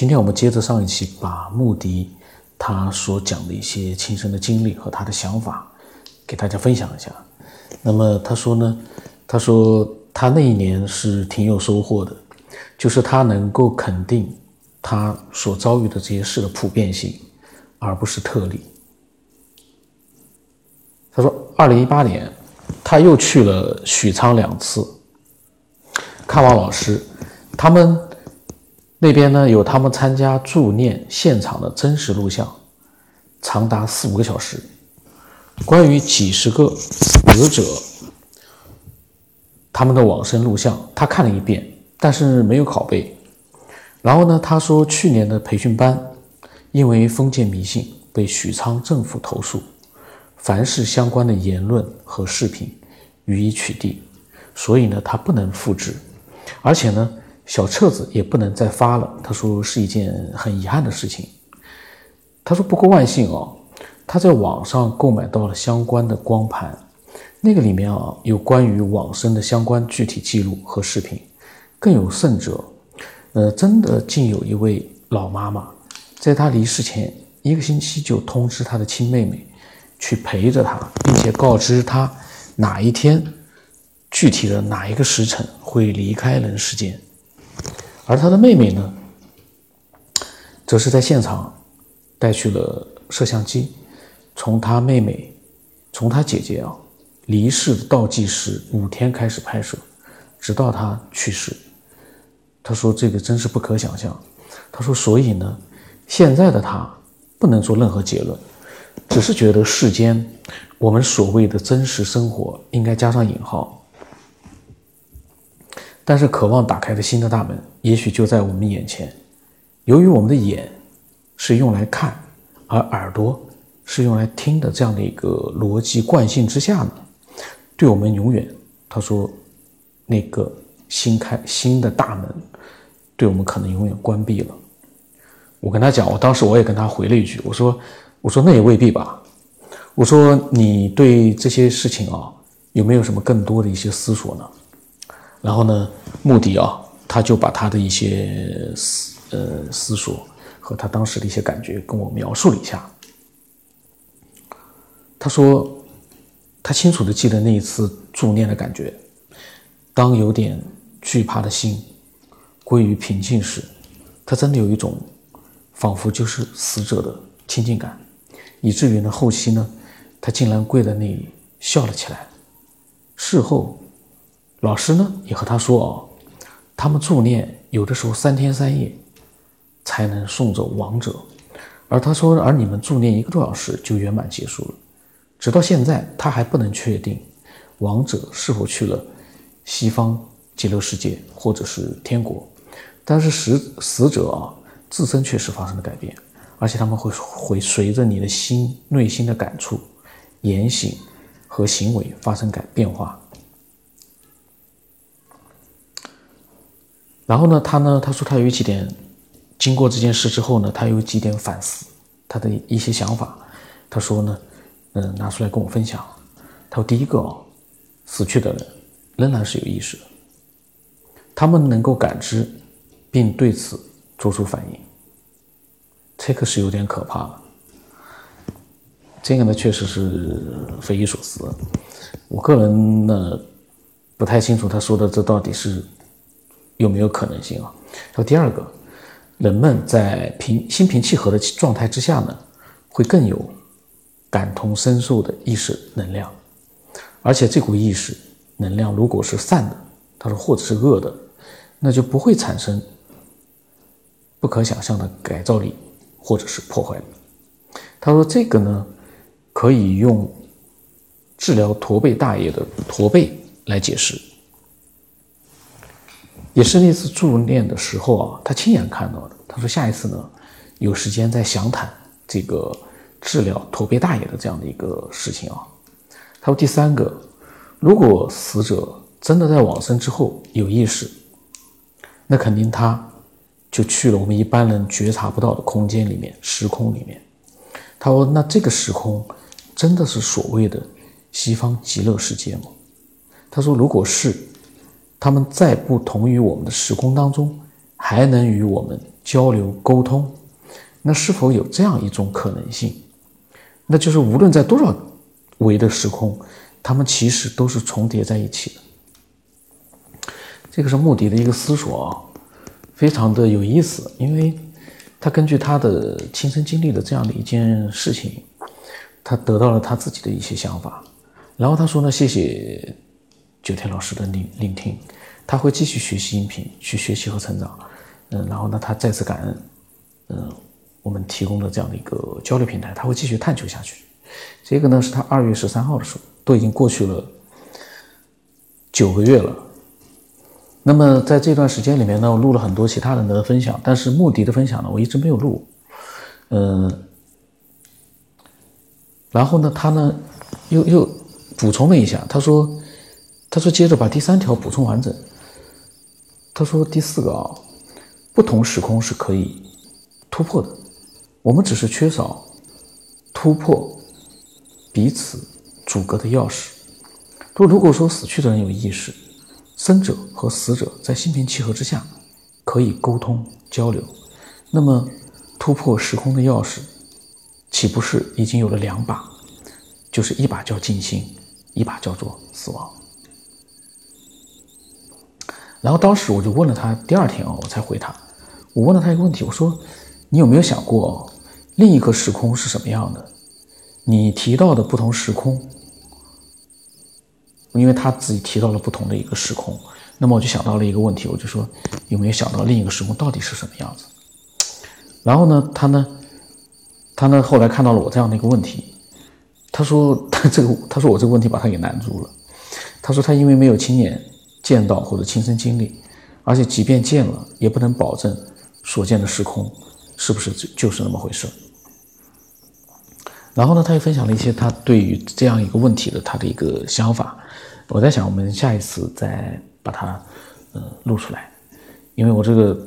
今天我们接着上一期，把穆迪他所讲的一些亲身的经历和他的想法给大家分享一下。那么他说呢，他说他那一年是挺有收获的，就是他能够肯定他所遭遇的这些事的普遍性，而不是特例。他说，二零一八年他又去了许昌两次，看望老师，他们那边呢有他们参加助念现场的真实录像，长达四五个小时。关于几十个死者他们的往生录像，他看了一遍，但是没有拷贝。然后呢，他说去年的培训班因为封建迷信被许昌政府投诉，凡是相关的言论和视频予以取缔，所以呢，他不能复制，而且呢，小册子也不能再发了。他说是一件很遗憾的事情。他说不过万幸哦。他在网上购买到了相关的光盘，那个里面啊有关于往生的相关具体记录和视频，更有甚者，呃，真的竟有一位老妈妈，在她离世前一个星期就通知她的亲妹妹，去陪着她，并且告知她哪一天，具体的哪一个时辰会离开人世间，而他的妹妹呢，则是在现场带去了摄像机。从他妹妹，从他姐姐啊离世的倒计时五天开始拍摄，直到他去世。他说这个真是不可想象。他说，所以呢，现在的他不能做任何结论，只是觉得世间我们所谓的真实生活应该加上引号。但是渴望打开的新的大门，也许就在我们眼前。由于我们的眼是用来看，而耳朵。是用来听的这样的一个逻辑惯性之下呢，对我们永远，他说，那个新开新的大门，对我们可能永远关闭了。我跟他讲，我当时我也跟他回了一句，我说，我说那也未必吧，我说你对这些事情啊，有没有什么更多的一些思索呢？然后呢，目的啊，他就把他的一些思呃思索和他当时的一些感觉跟我描述了一下。他说，他清楚的记得那一次助念的感觉。当有点惧怕的心归于平静时，他真的有一种仿佛就是死者的亲近感，以至于呢后期呢，他竟然跪在那里笑了起来。事后，老师呢也和他说哦，他们助念有的时候三天三夜才能送走亡者，而他说，而你们助念一个多小时就圆满结束了。直到现在，他还不能确定亡者是否去了西方极乐世界或者是天国，但是死死者啊自身确实发生了改变，而且他们会会随着你的心内心的感触、言行和行为发生改变化。然后呢，他呢，他说他有几点，经过这件事之后呢，他有几点反思，他的一些想法。他说呢。嗯，拿出来跟我分享。他说：“第一个哦，死去的人仍然是有意识的，他们能够感知，并对此做出反应。这个是有点可怕了。这个呢，确实是匪夷所思。我个人呢，不太清楚他说的这到底是有没有可能性啊。说第二个，人们在平心平气和的状态之下呢，会更有。”感同身受的意识能量，而且这股意识能量如果是善的，他说或者是恶的，那就不会产生不可想象的改造力或者是破坏力。他说这个呢，可以用治疗驼背大爷的驼背来解释，也是那次助念的时候啊，他亲眼看到的。他说下一次呢，有时间再详谈这个。治疗驼背大爷的这样的一个事情啊，他说第三个，如果死者真的在往生之后有意识，那肯定他就去了我们一般人觉察不到的空间里面、时空里面。他说，那这个时空真的是所谓的西方极乐世界吗？他说，如果是，他们在不同于我们的时空当中，还能与我们交流沟通。那是否有这样一种可能性？那就是无论在多少维的时空，它们其实都是重叠在一起的。这个是穆迪的一个思索啊，非常的有意思，因为他根据他的亲身经历的这样的一件事情，他得到了他自己的一些想法。然后他说呢，谢谢九天老师的聆聆听，他会继续学习音频，去学习和成长。嗯，然后呢，他再次感恩，嗯。我们提供的这样的一个交流平台，他会继续探求下去。这个呢是他二月十三号的时候，都已经过去了九个月了。那么在这段时间里面呢，我录了很多其他人的分享，但是穆迪的分享呢，我一直没有录。嗯，然后呢，他呢又又补充了一下，他说，他说接着把第三条补充完整。他说第四个啊，不同时空是可以突破的。我们只是缺少突破彼此阻隔的钥匙。说如果说死去的人有意识，生者和死者在心平气和之下可以沟通交流，那么突破时空的钥匙岂不是已经有了两把？就是一把叫静心，一把叫做死亡。然后当时我就问了他，第二天啊，我才回他，我问了他一个问题，我说。你有没有想过，另一个时空是什么样的？你提到的不同时空，因为他自己提到了不同的一个时空，那么我就想到了一个问题，我就说有没有想到另一个时空到底是什么样子？然后呢，他呢，他呢后来看到了我这样的一个问题，他说他 这个他说我这个问题把他给难住了，他说他因为没有亲眼见到或者亲身经历，而且即便见了，也不能保证所见的时空。是不是就就是那么回事？然后呢，他又分享了一些他对于这样一个问题的他的一个想法。我在想，我们下一次再把它呃录出来，因为我这个